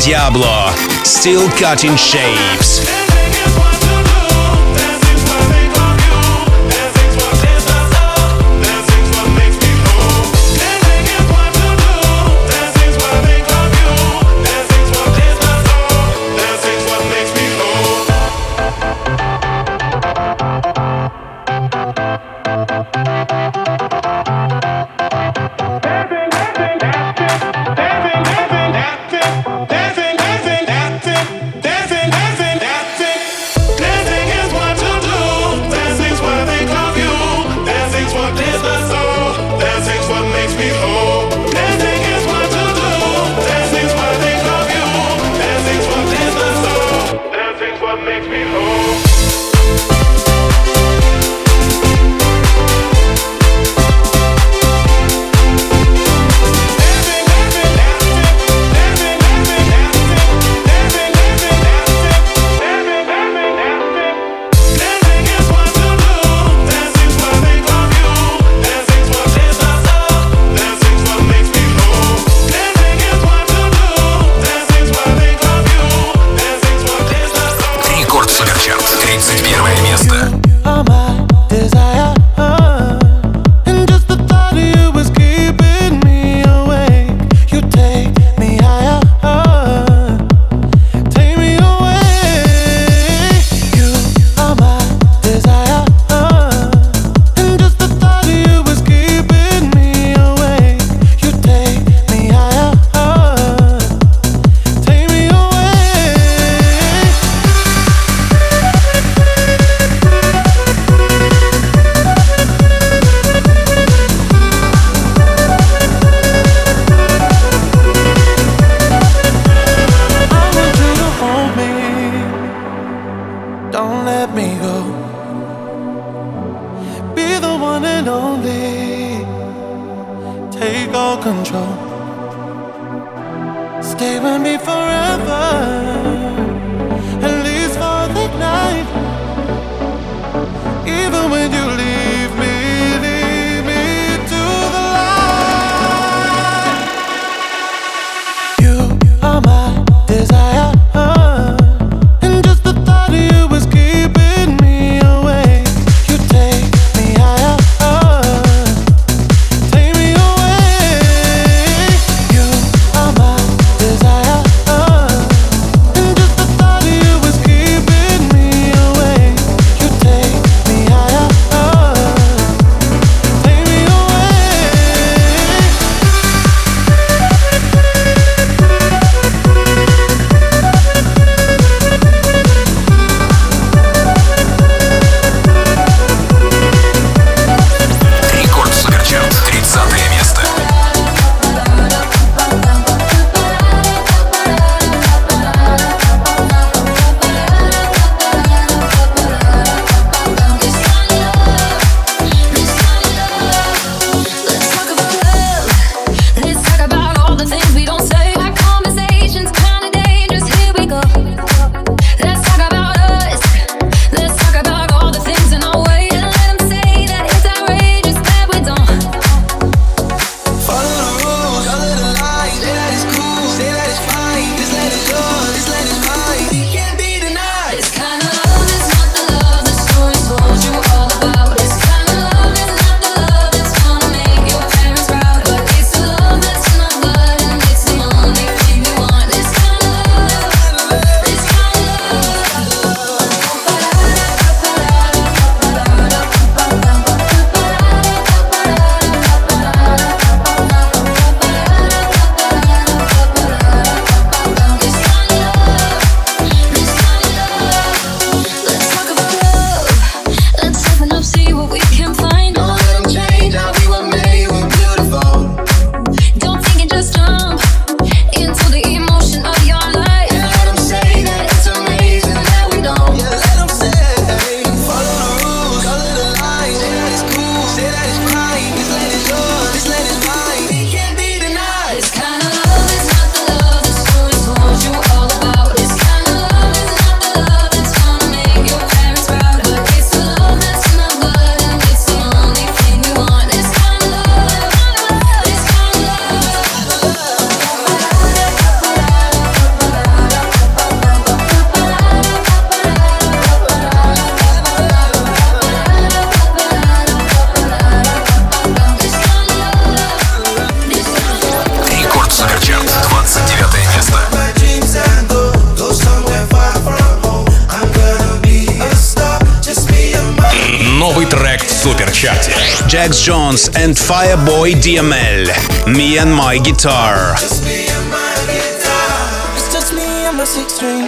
Diablo, Still Cutting Shapes. and Fireboy DML. Me and my guitar. It's just me and my six string.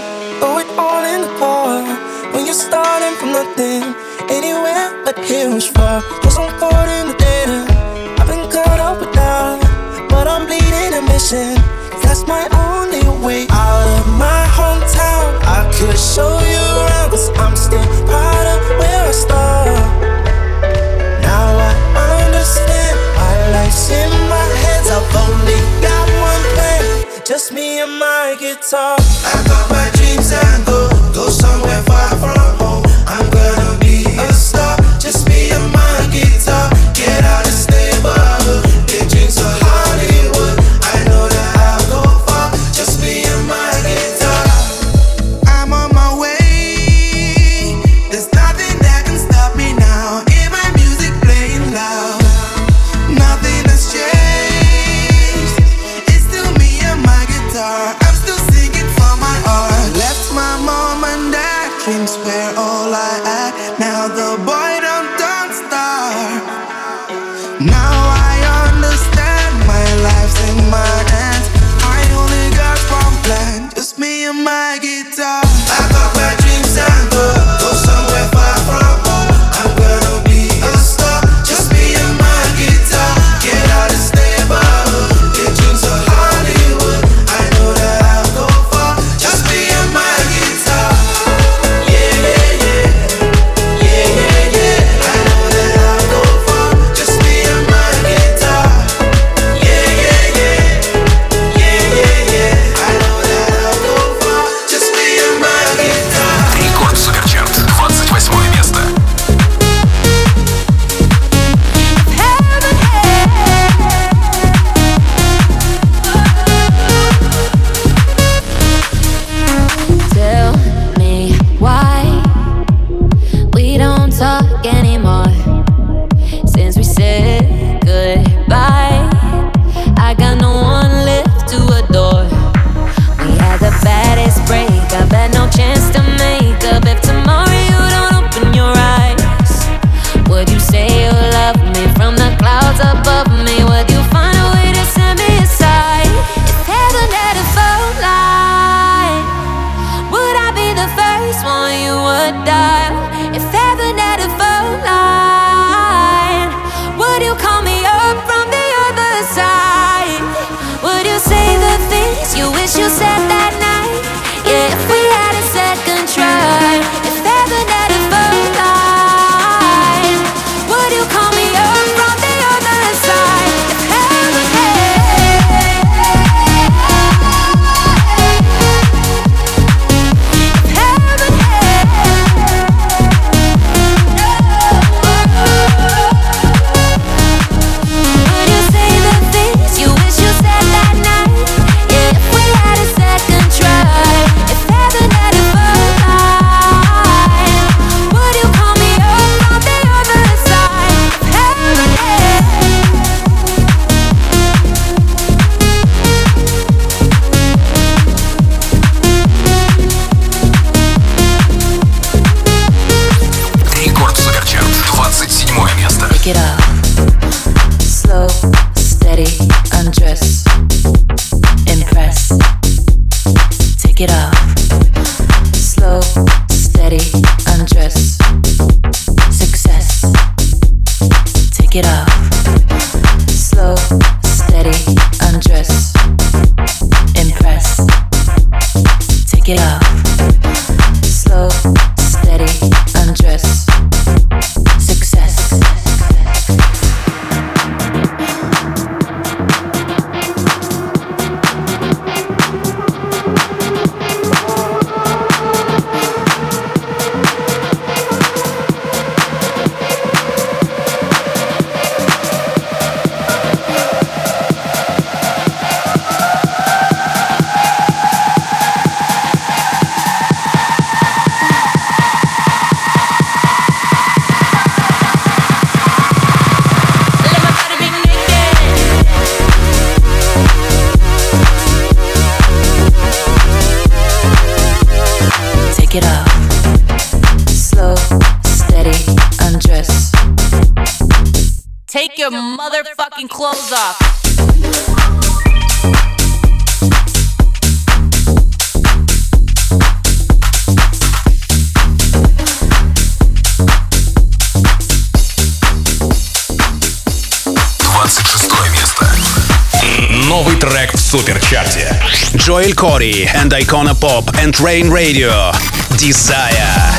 Corry and Icona Pop and Rain Radio. Desire.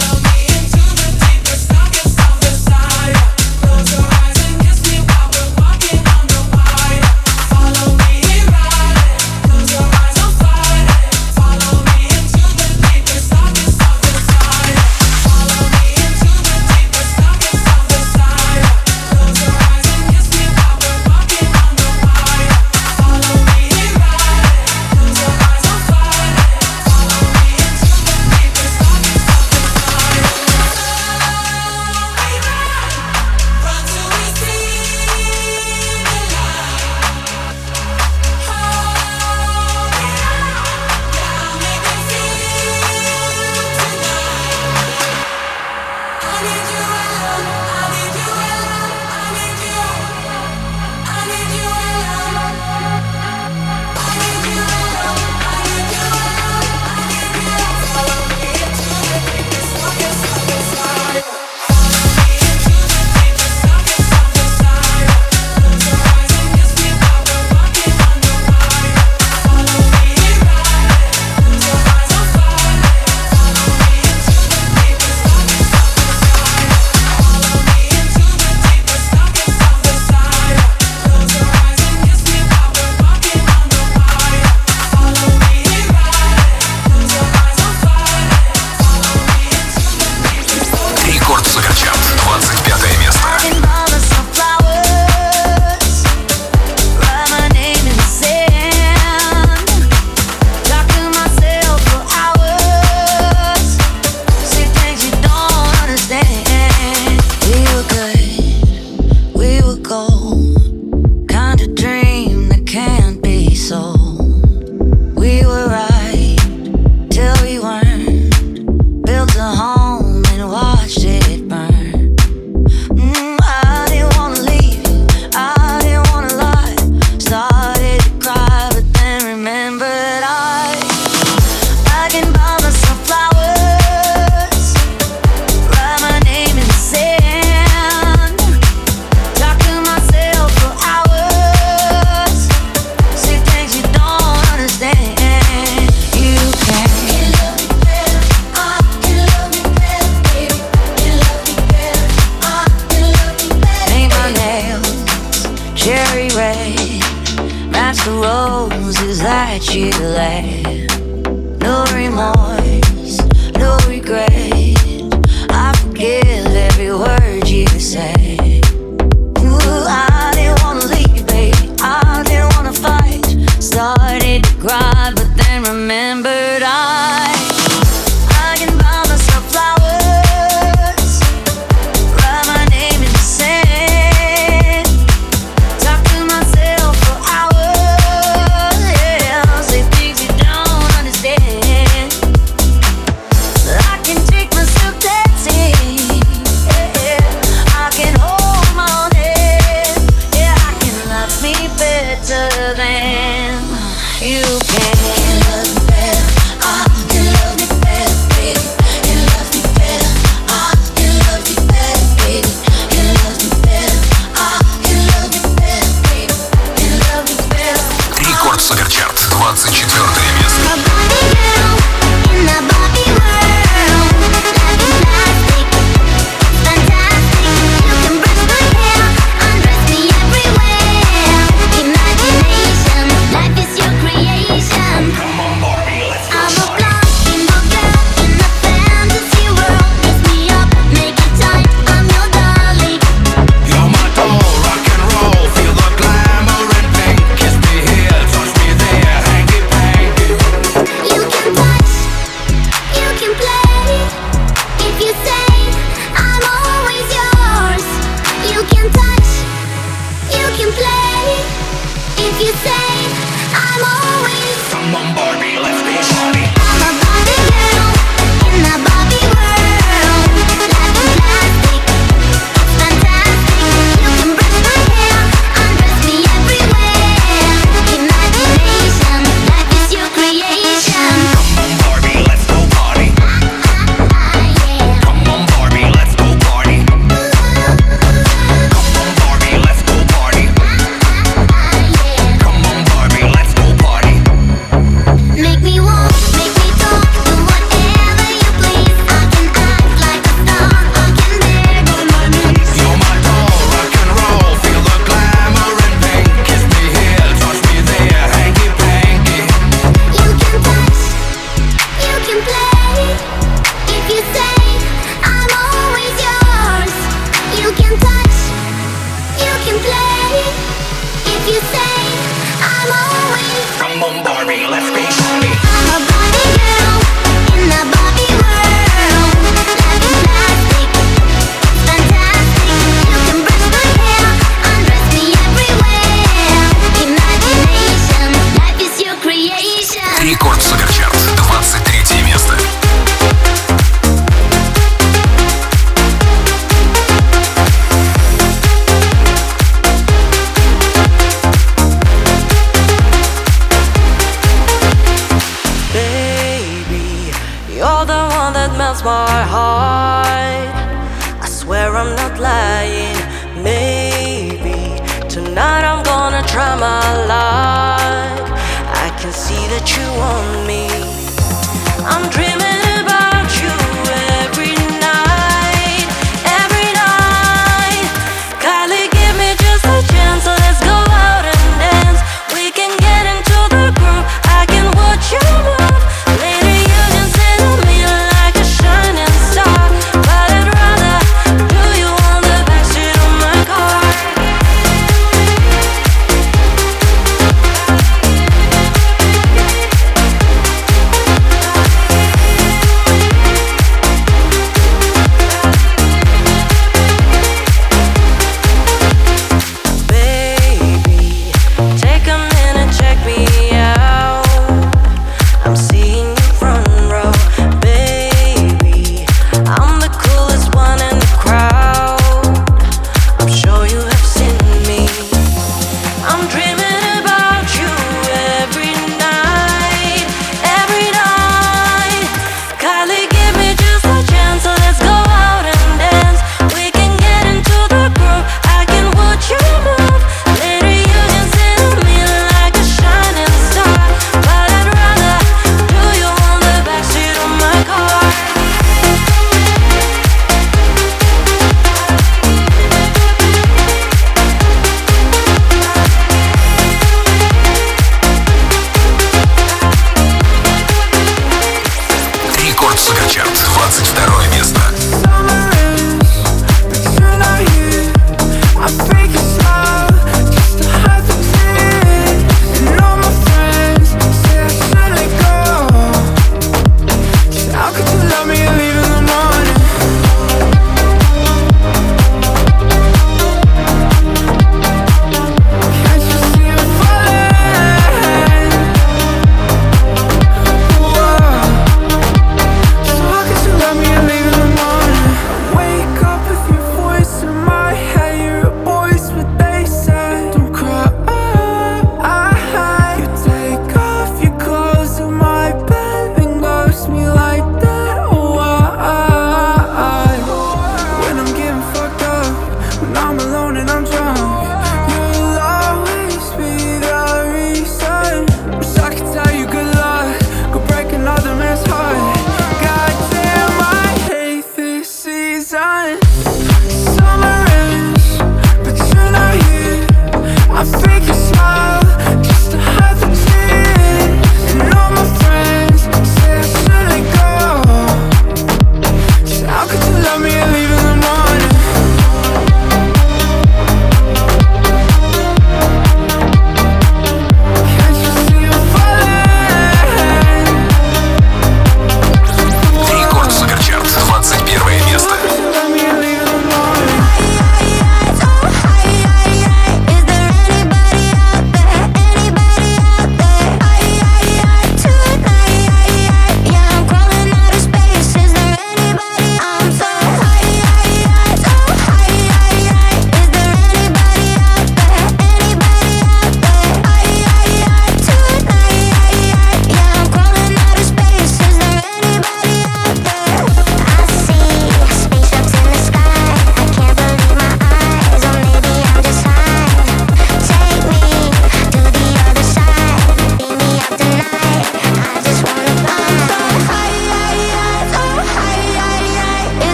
roses that you left, No remorse, no regret. I forgive every word you said.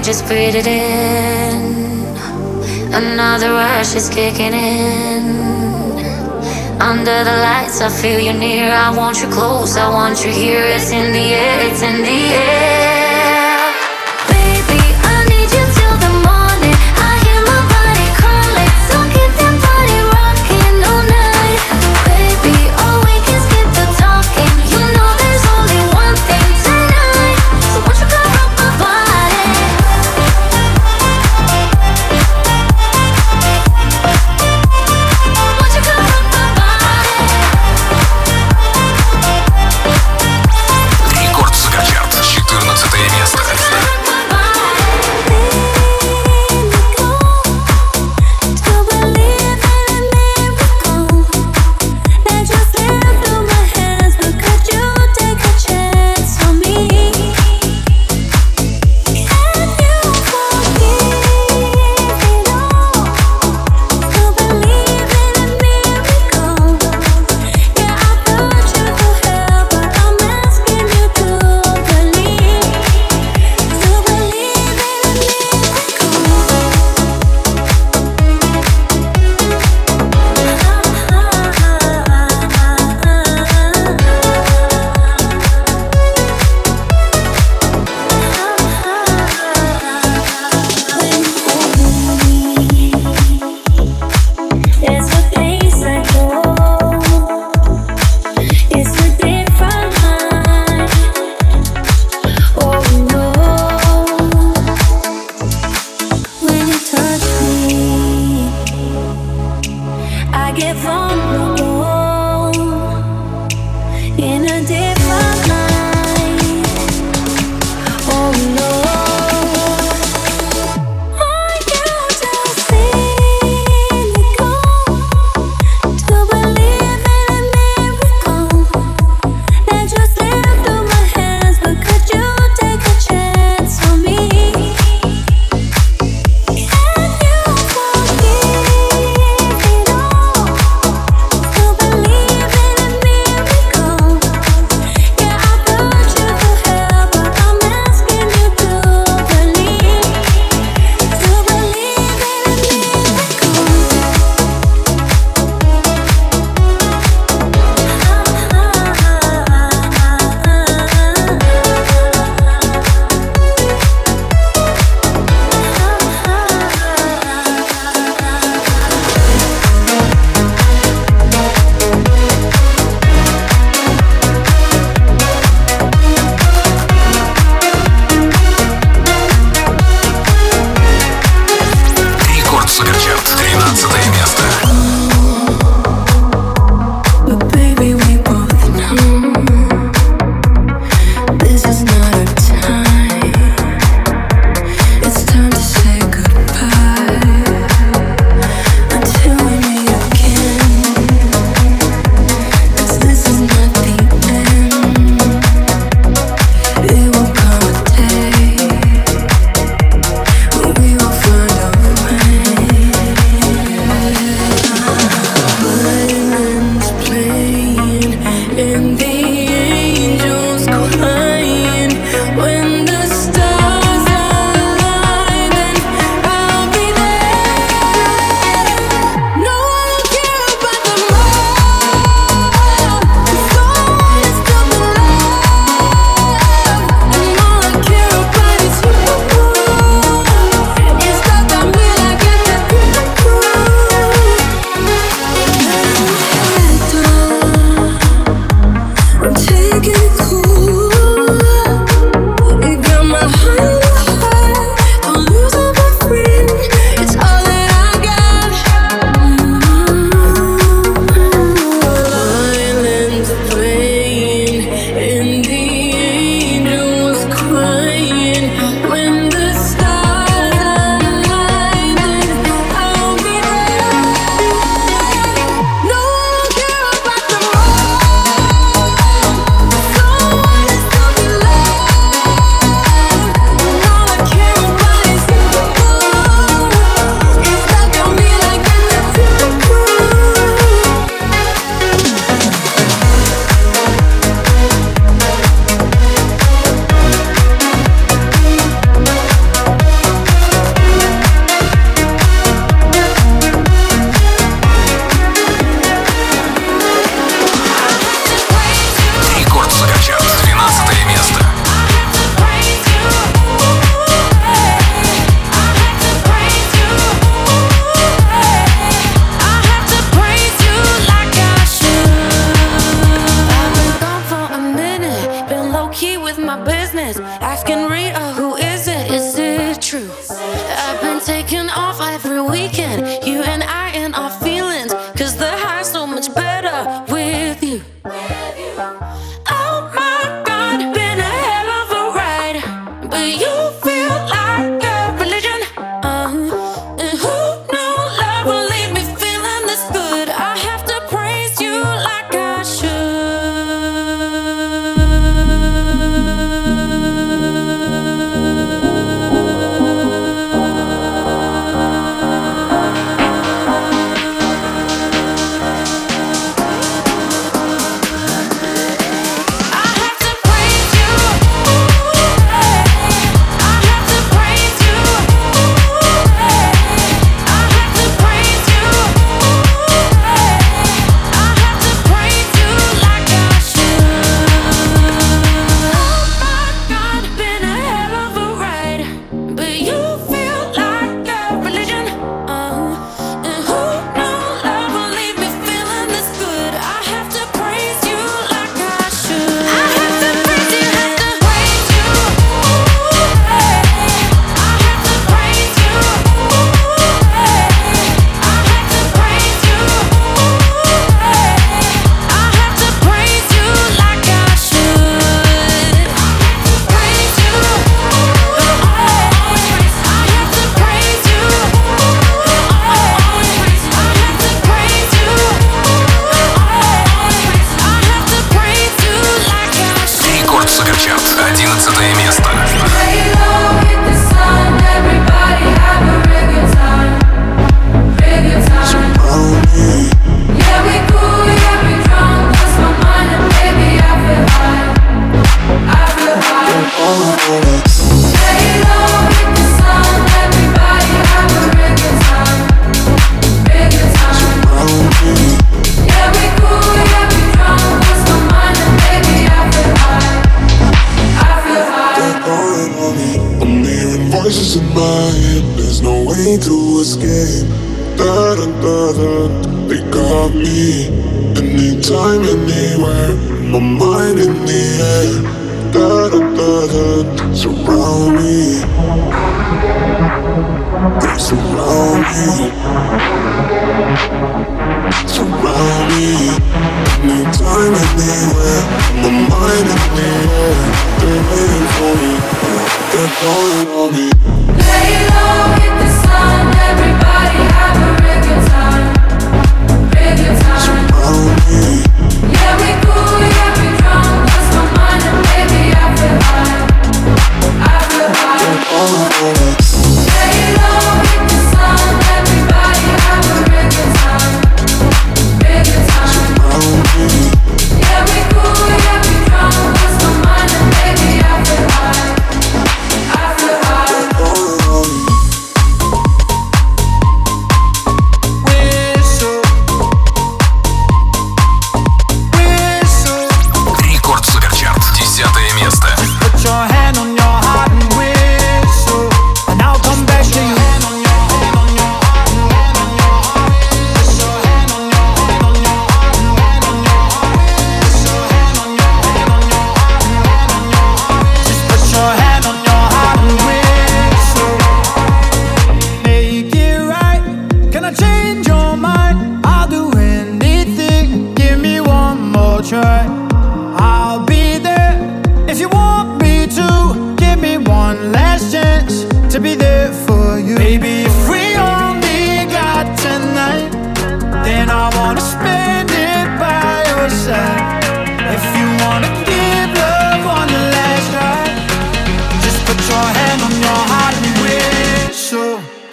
Just breathe it in. Another rush is kicking in. Under the lights, I feel you near. I want you close. I want you here. It's in the air. It's in the air. Get give on. me. Anytime, anywhere My mind in the air. Da da da da Surround me. Surround me.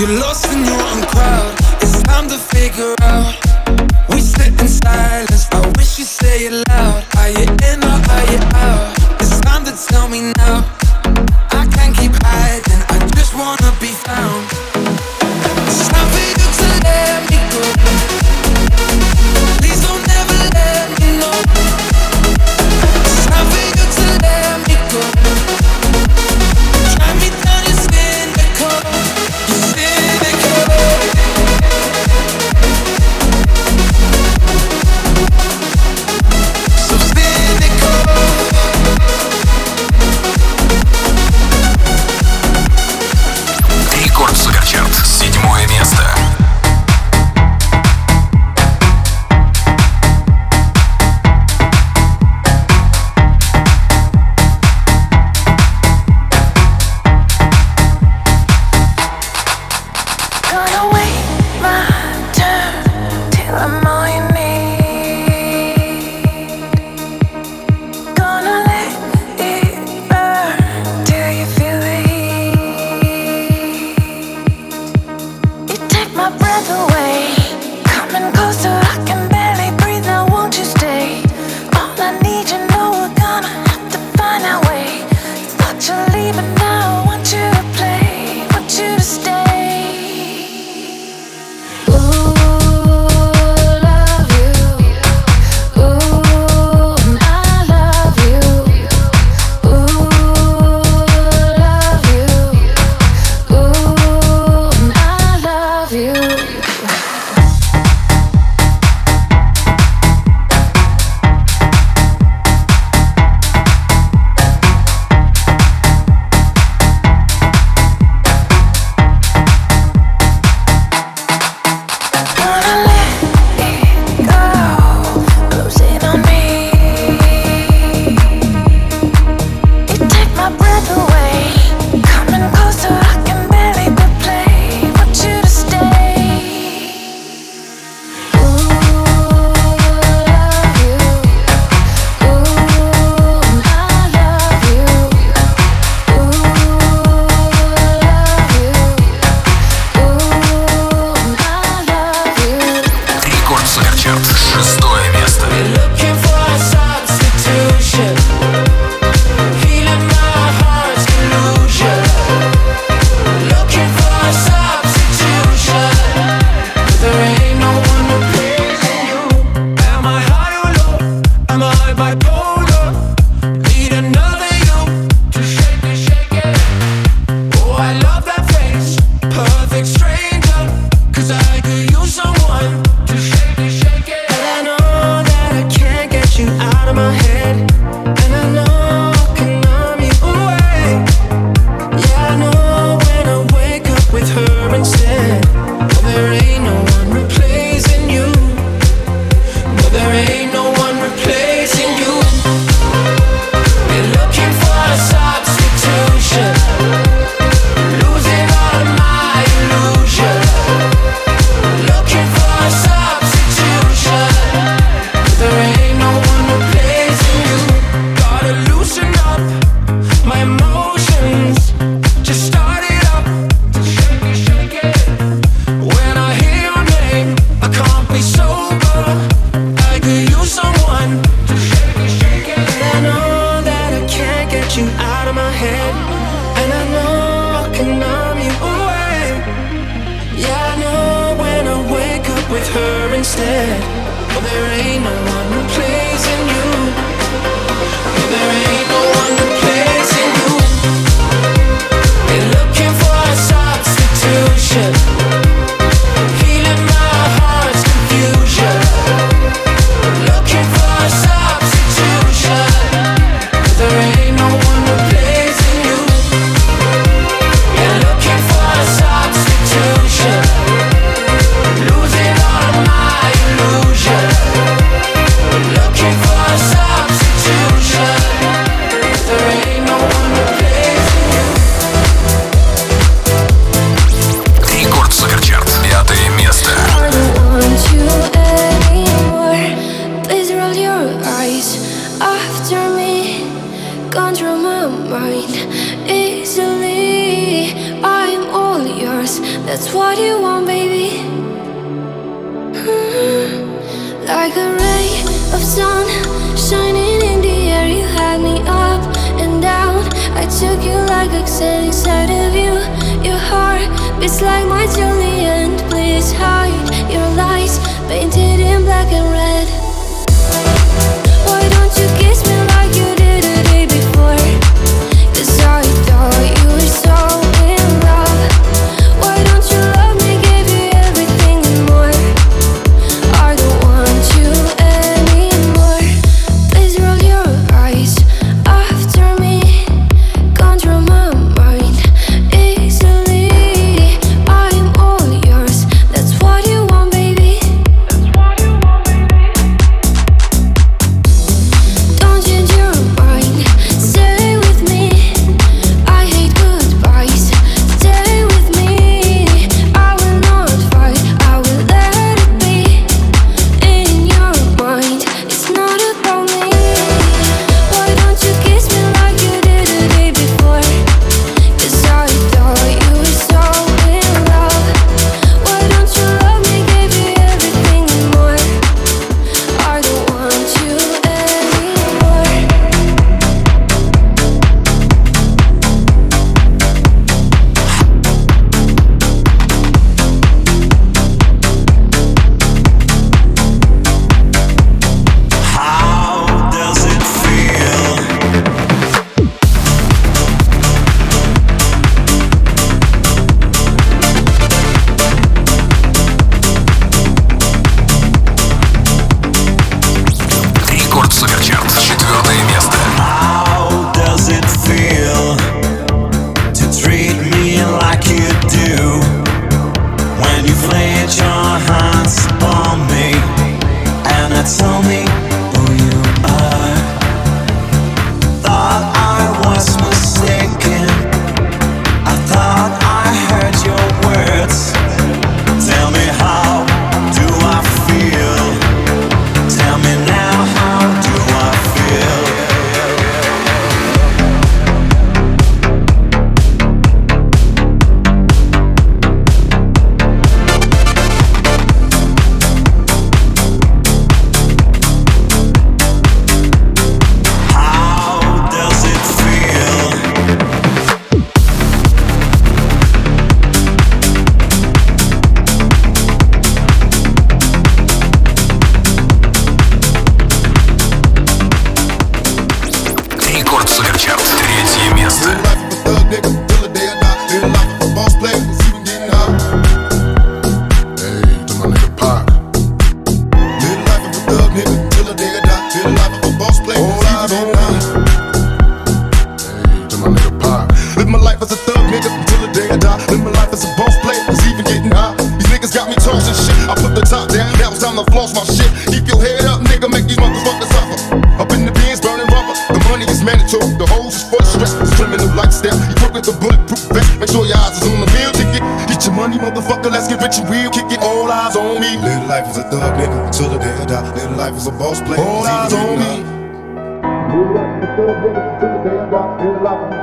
You're lost in your own crowd. It's time to figure out. We sit in silence. I wish you say it loud. Are you in or are you out? It's time to tell me now.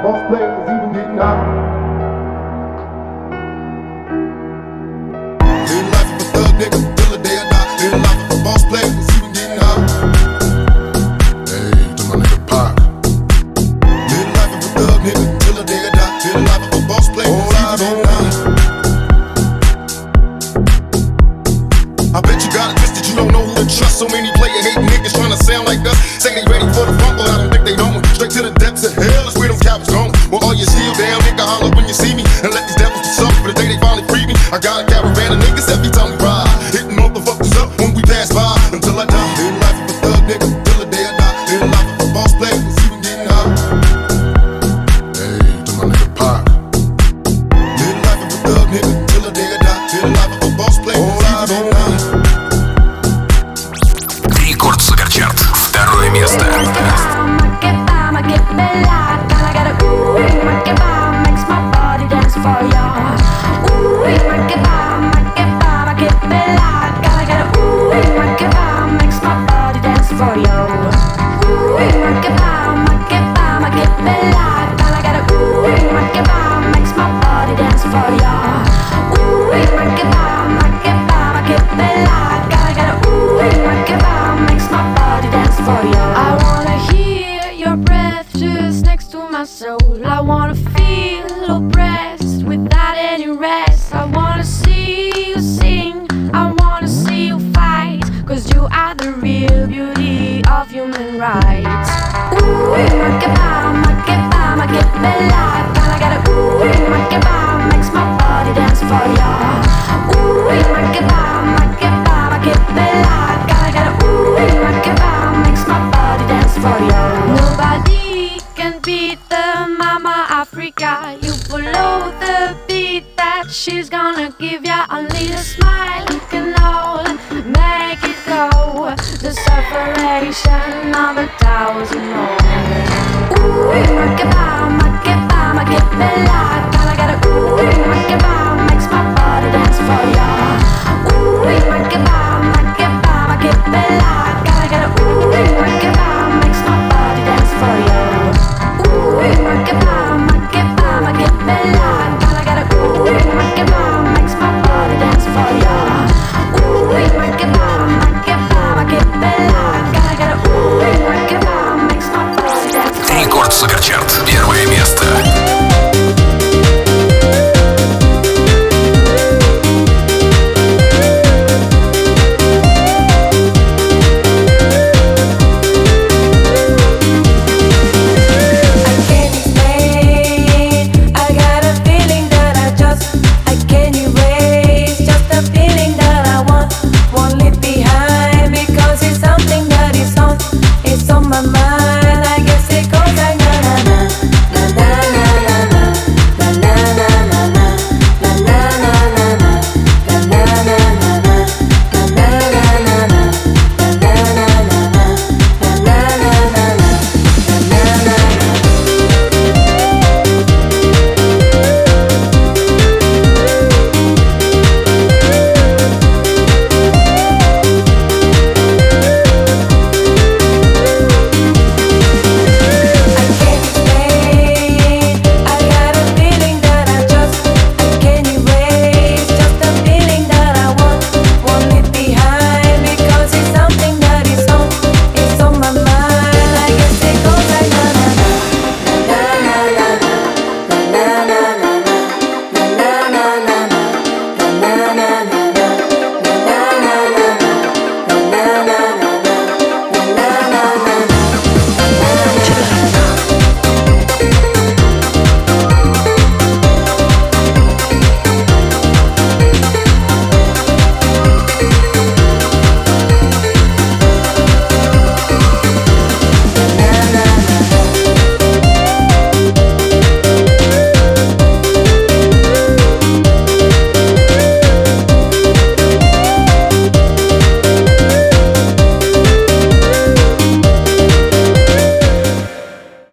Live life Рекорд